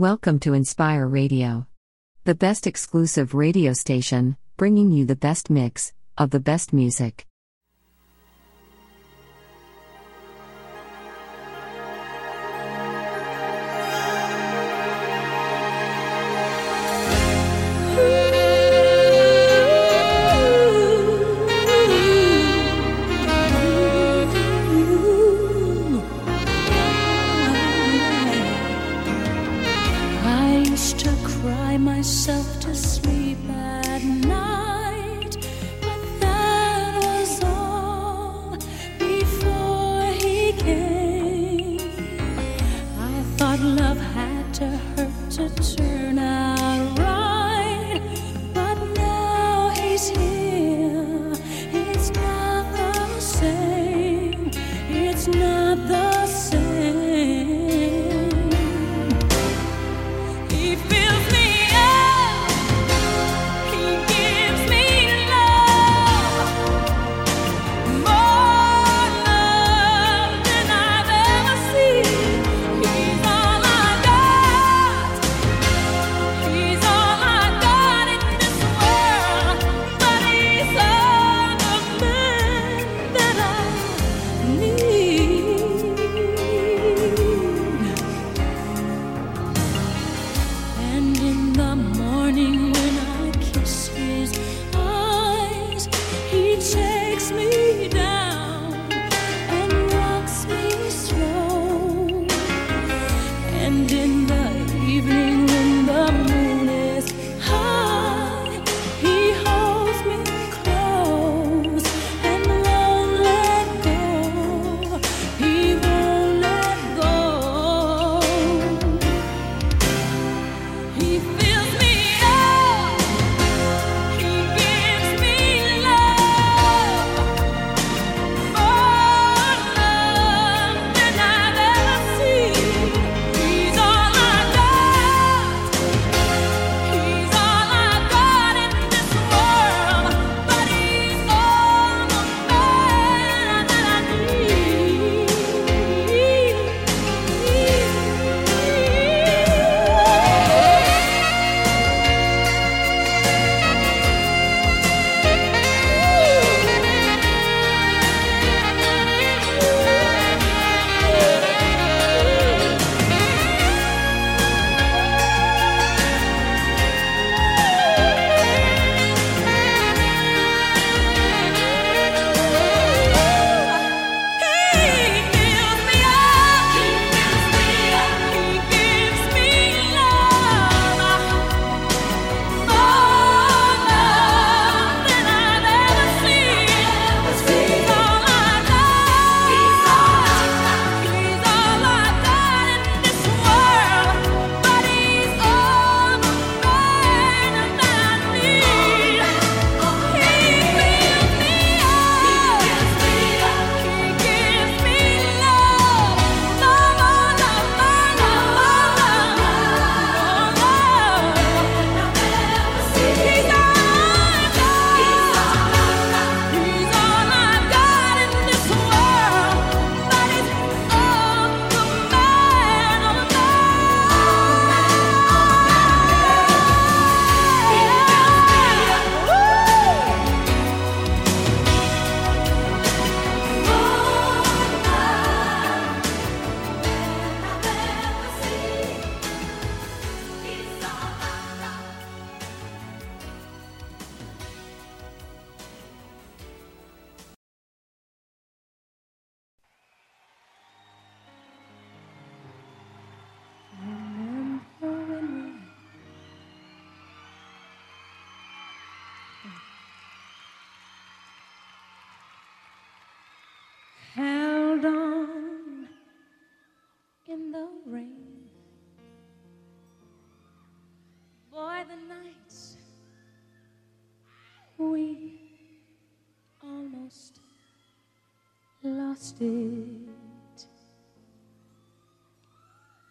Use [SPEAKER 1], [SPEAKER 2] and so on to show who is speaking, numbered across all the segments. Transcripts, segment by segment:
[SPEAKER 1] Welcome to Enspire Radio, the best exclusive radio station, bringing you the best mix of the best music.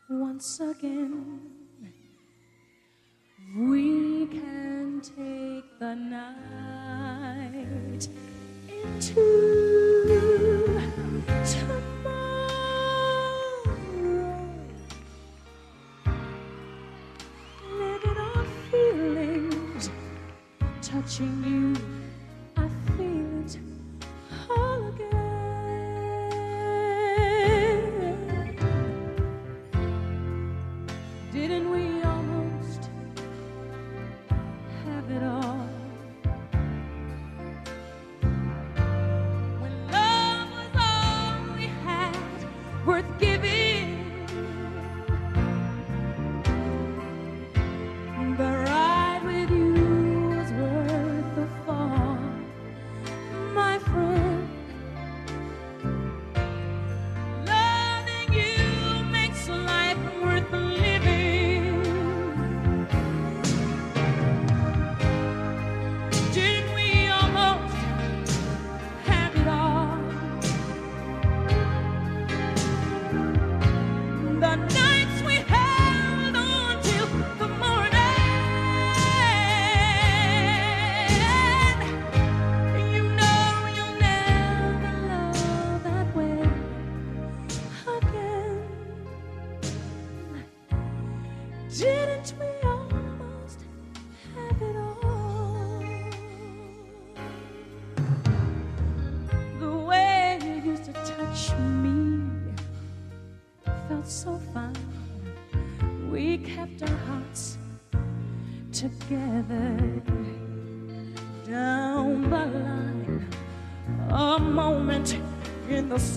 [SPEAKER 2] once again. We can take the night into.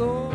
[SPEAKER 1] In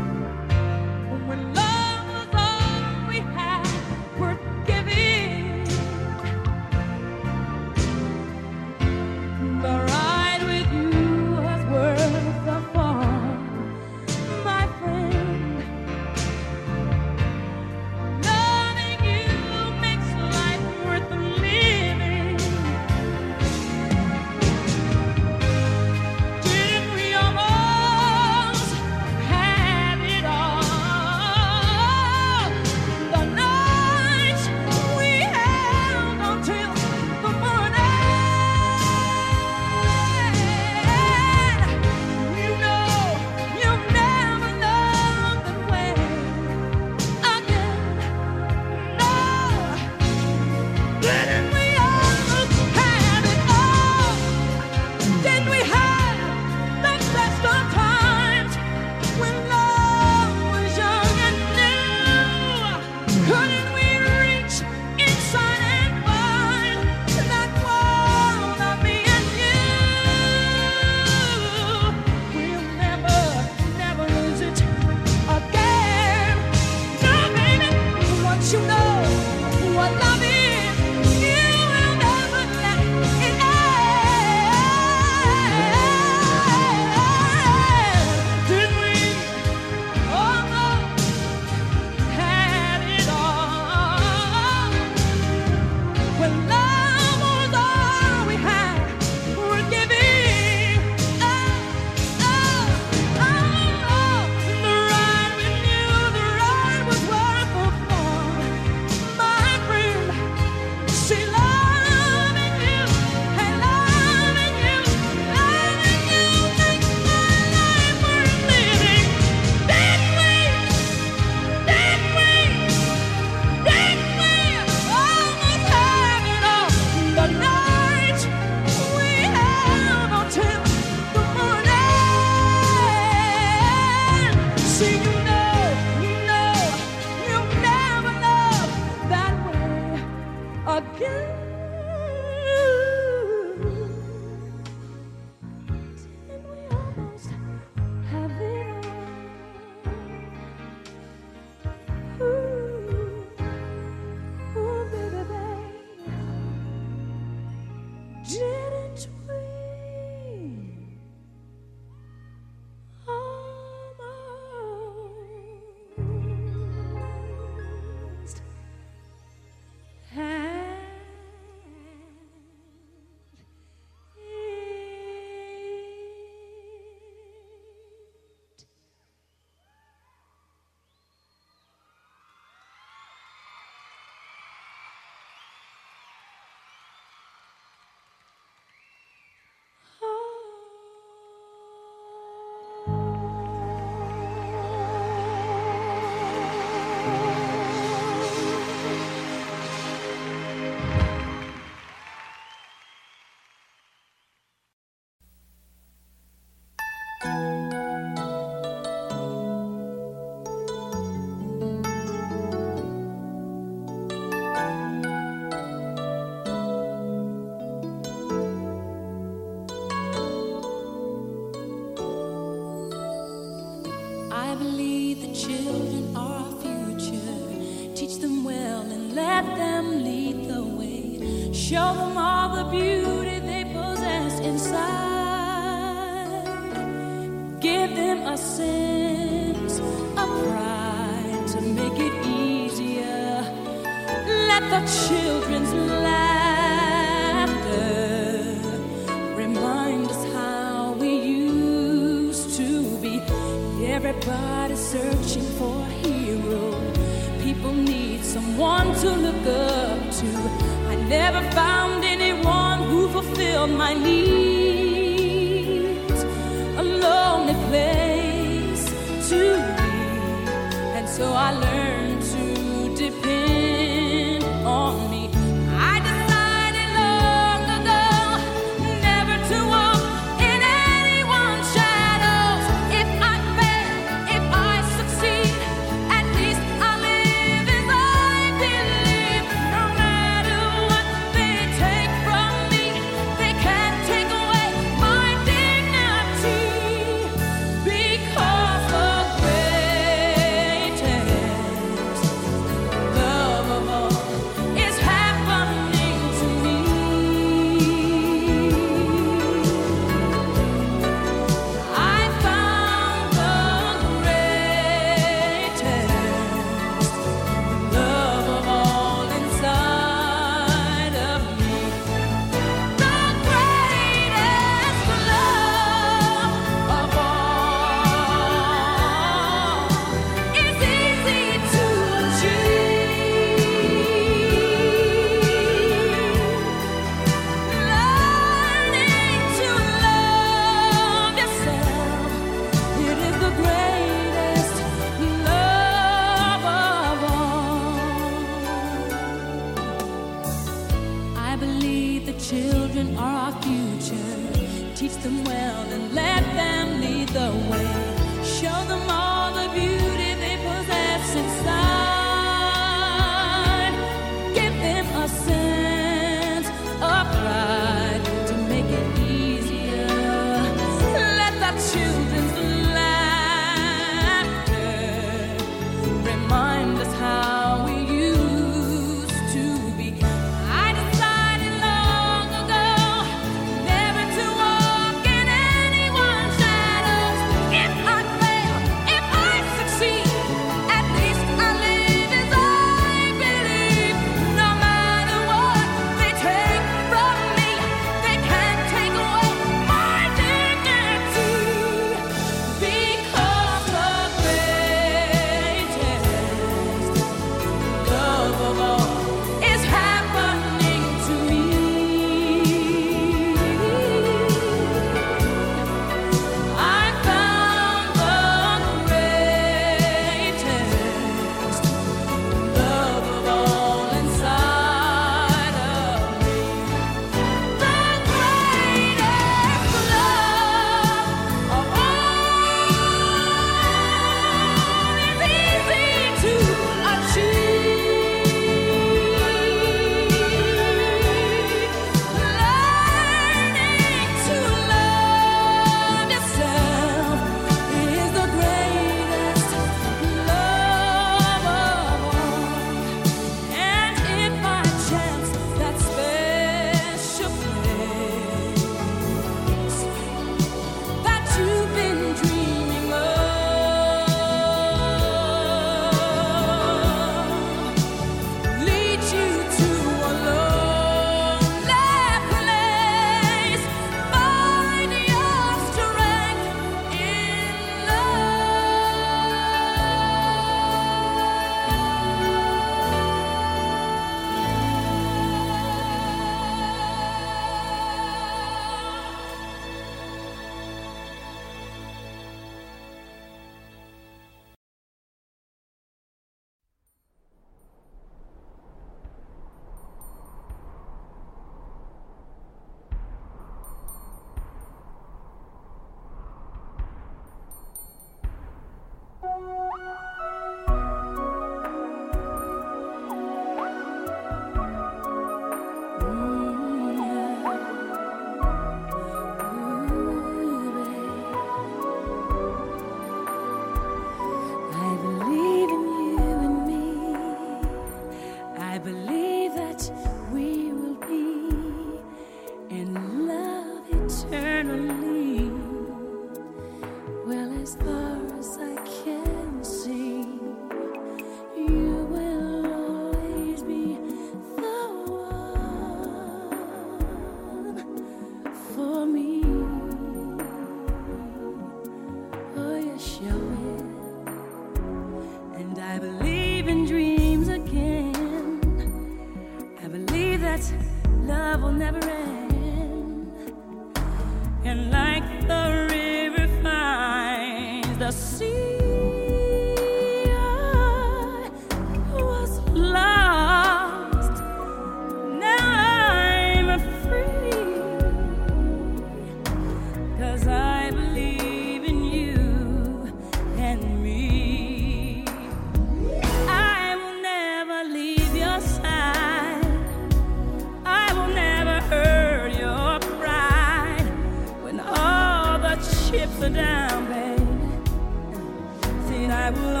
[SPEAKER 1] I will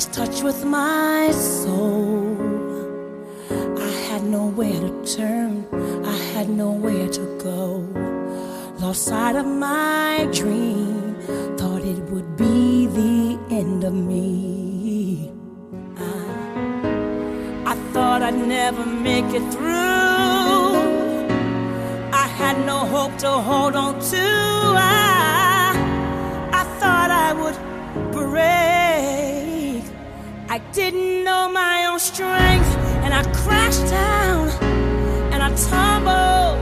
[SPEAKER 1] Lost touch with my soul. I had nowhere to turn, I had nowhere to go. Lost sight of my dream, thought it would be the end of me. I, I thought I'd never make it through. I had no hope to hold on to. I, didn't know my own strength, and I crashed down and I tumbled,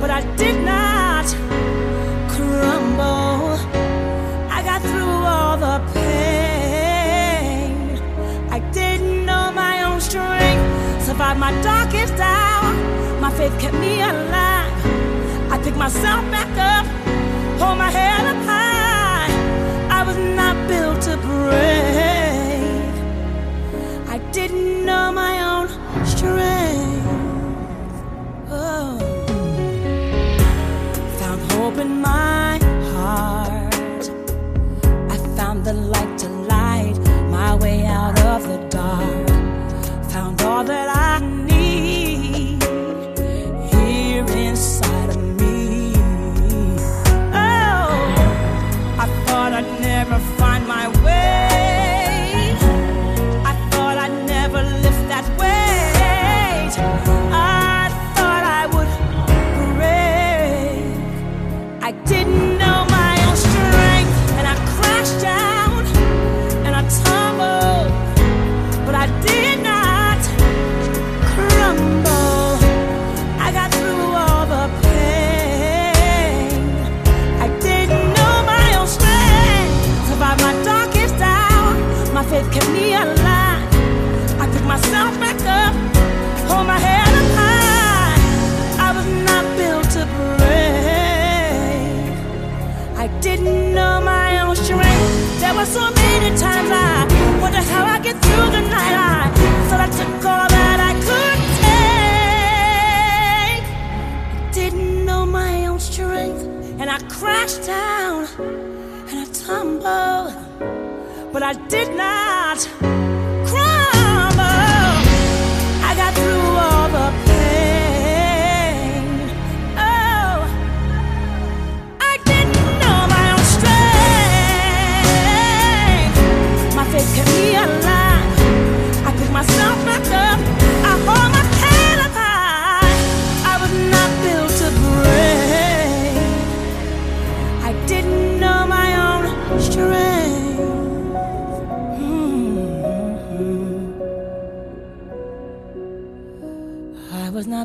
[SPEAKER 1] but I did not crumble. I got through all the pain. I didn't know my own strength, survived my darkest hour. My faith kept me alive. I picked myself back up, hold my head up high. I was not built to break. I my own strength. Oh. Found hope in my heart. I found the light to light my way out of the dark. but I did not.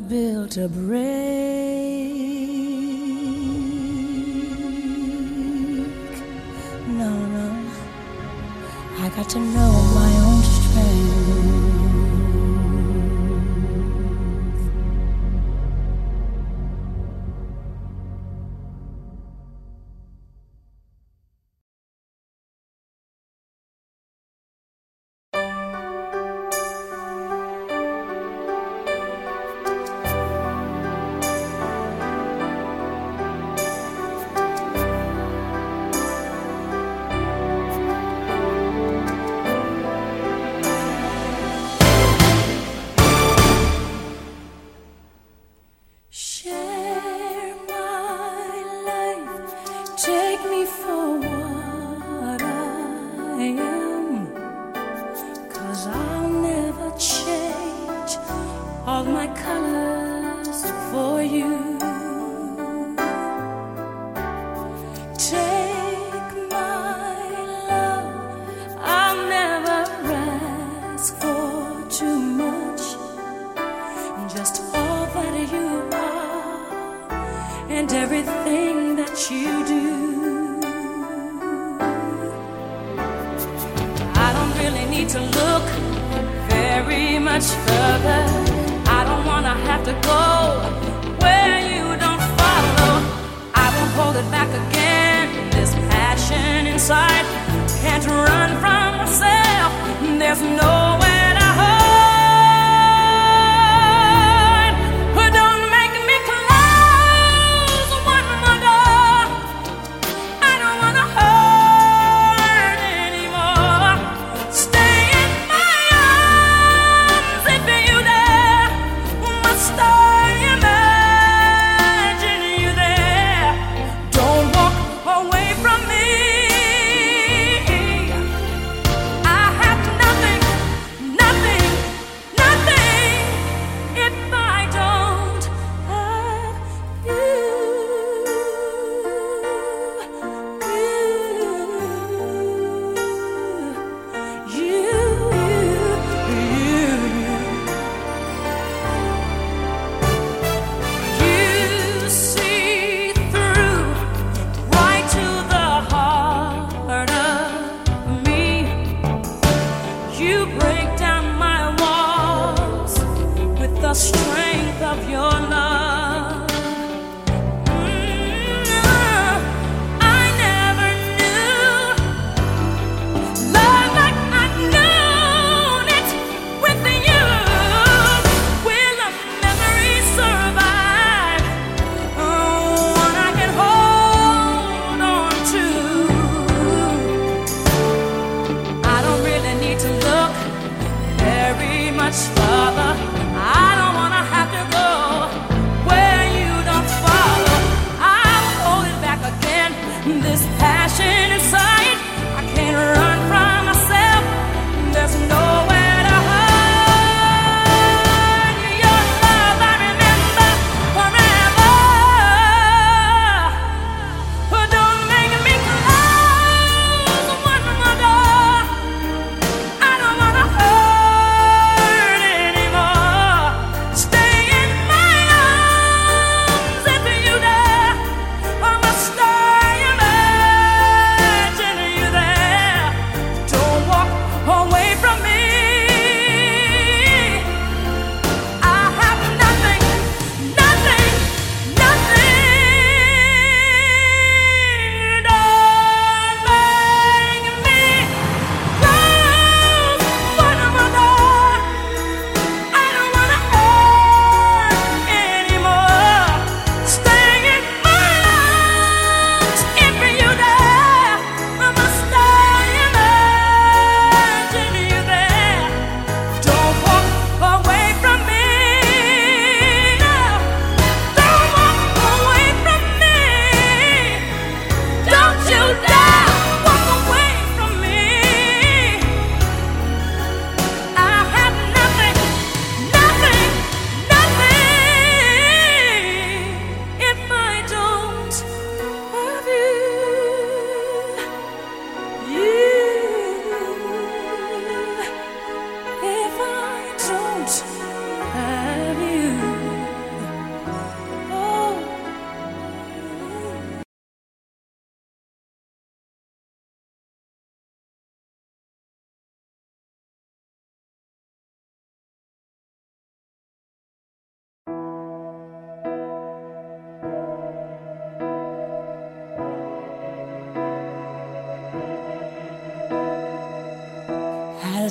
[SPEAKER 1] built a break. No, no, I got to know. there's
[SPEAKER 3] no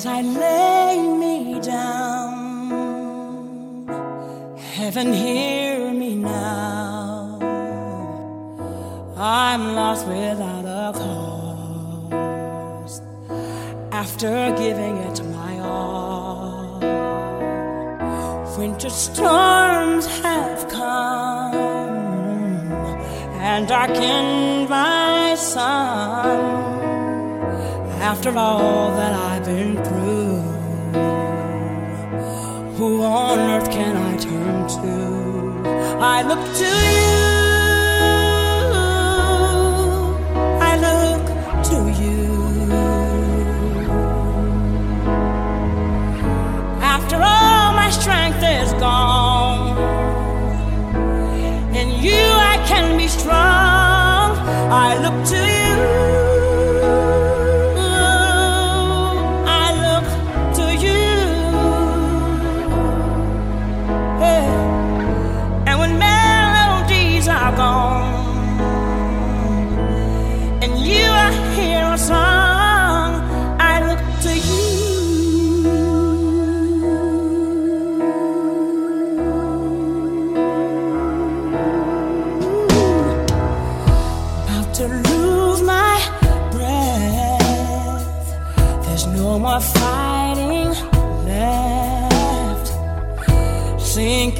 [SPEAKER 3] silent.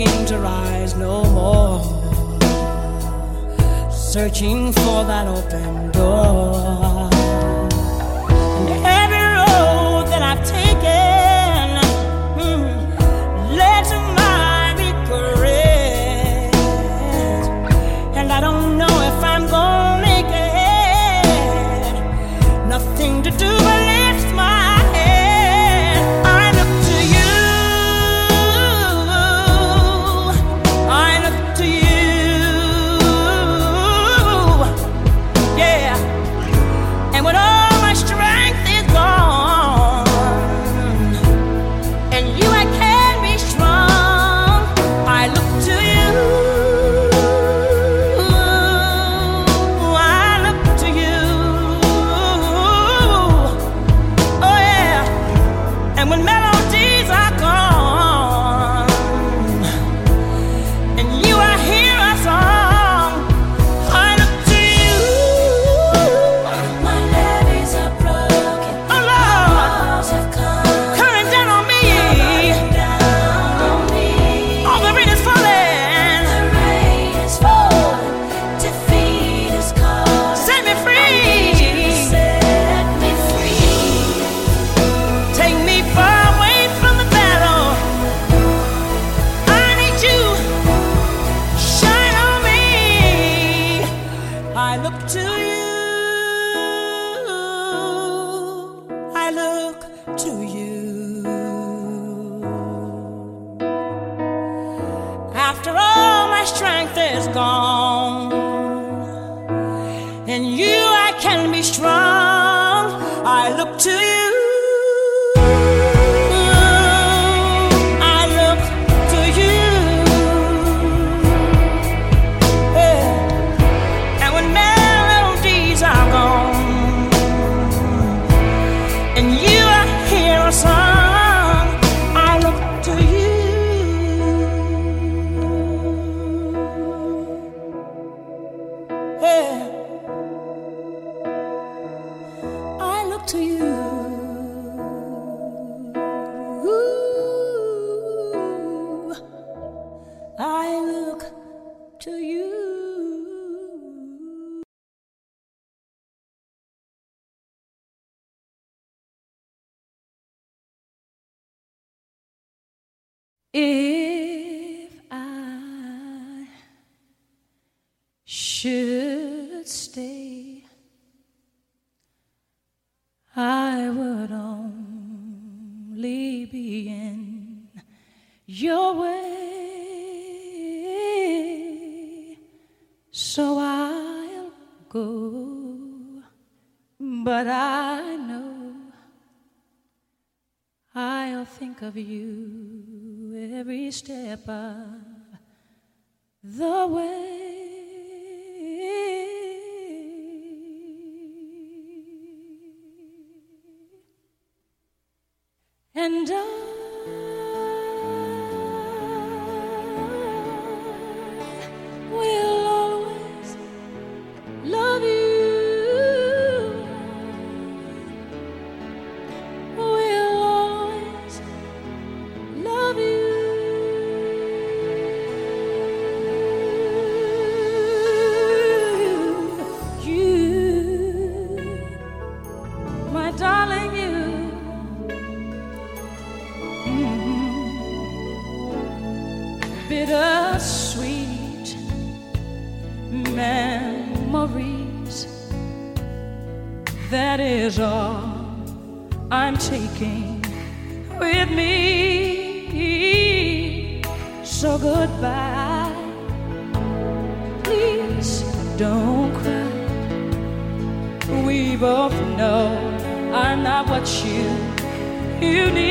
[SPEAKER 3] to rise no more, searching for that open door. of you every step
[SPEAKER 1] I you need.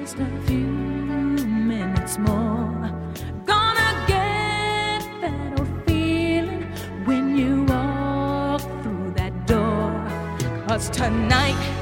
[SPEAKER 1] just a few minutes more. Gonna get that old feeling when you walk through that door. Cause tonight.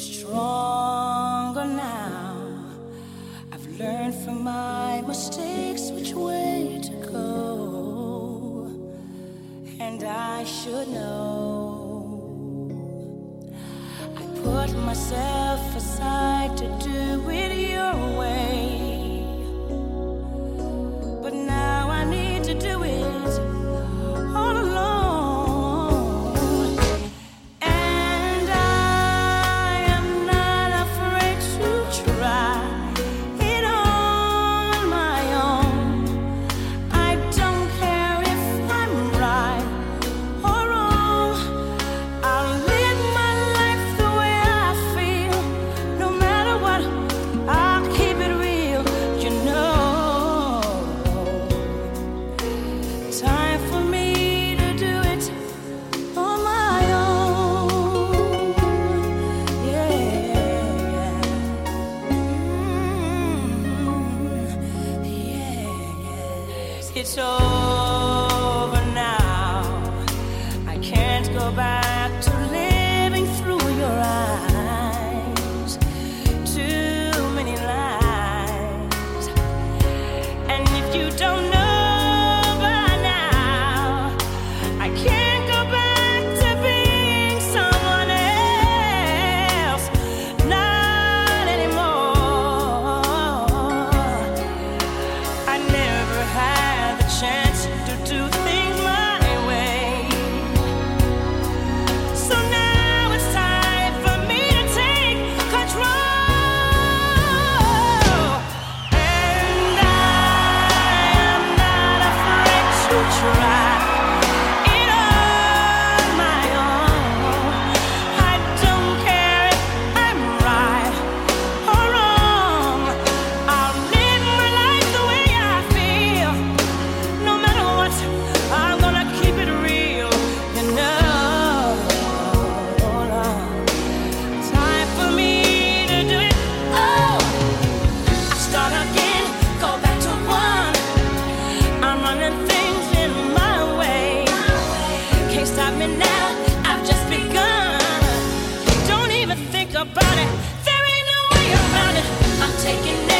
[SPEAKER 3] stronger now. I've learned from my mistakes which way to go, and I should know. I put myself aside. about it. There ain't no way around it. I'm taking
[SPEAKER 1] it.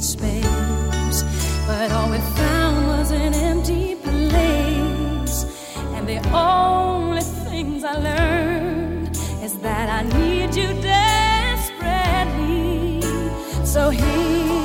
[SPEAKER 1] needed space. But all we found was an empty place. And the only things I learned is that I need you desperately. So here.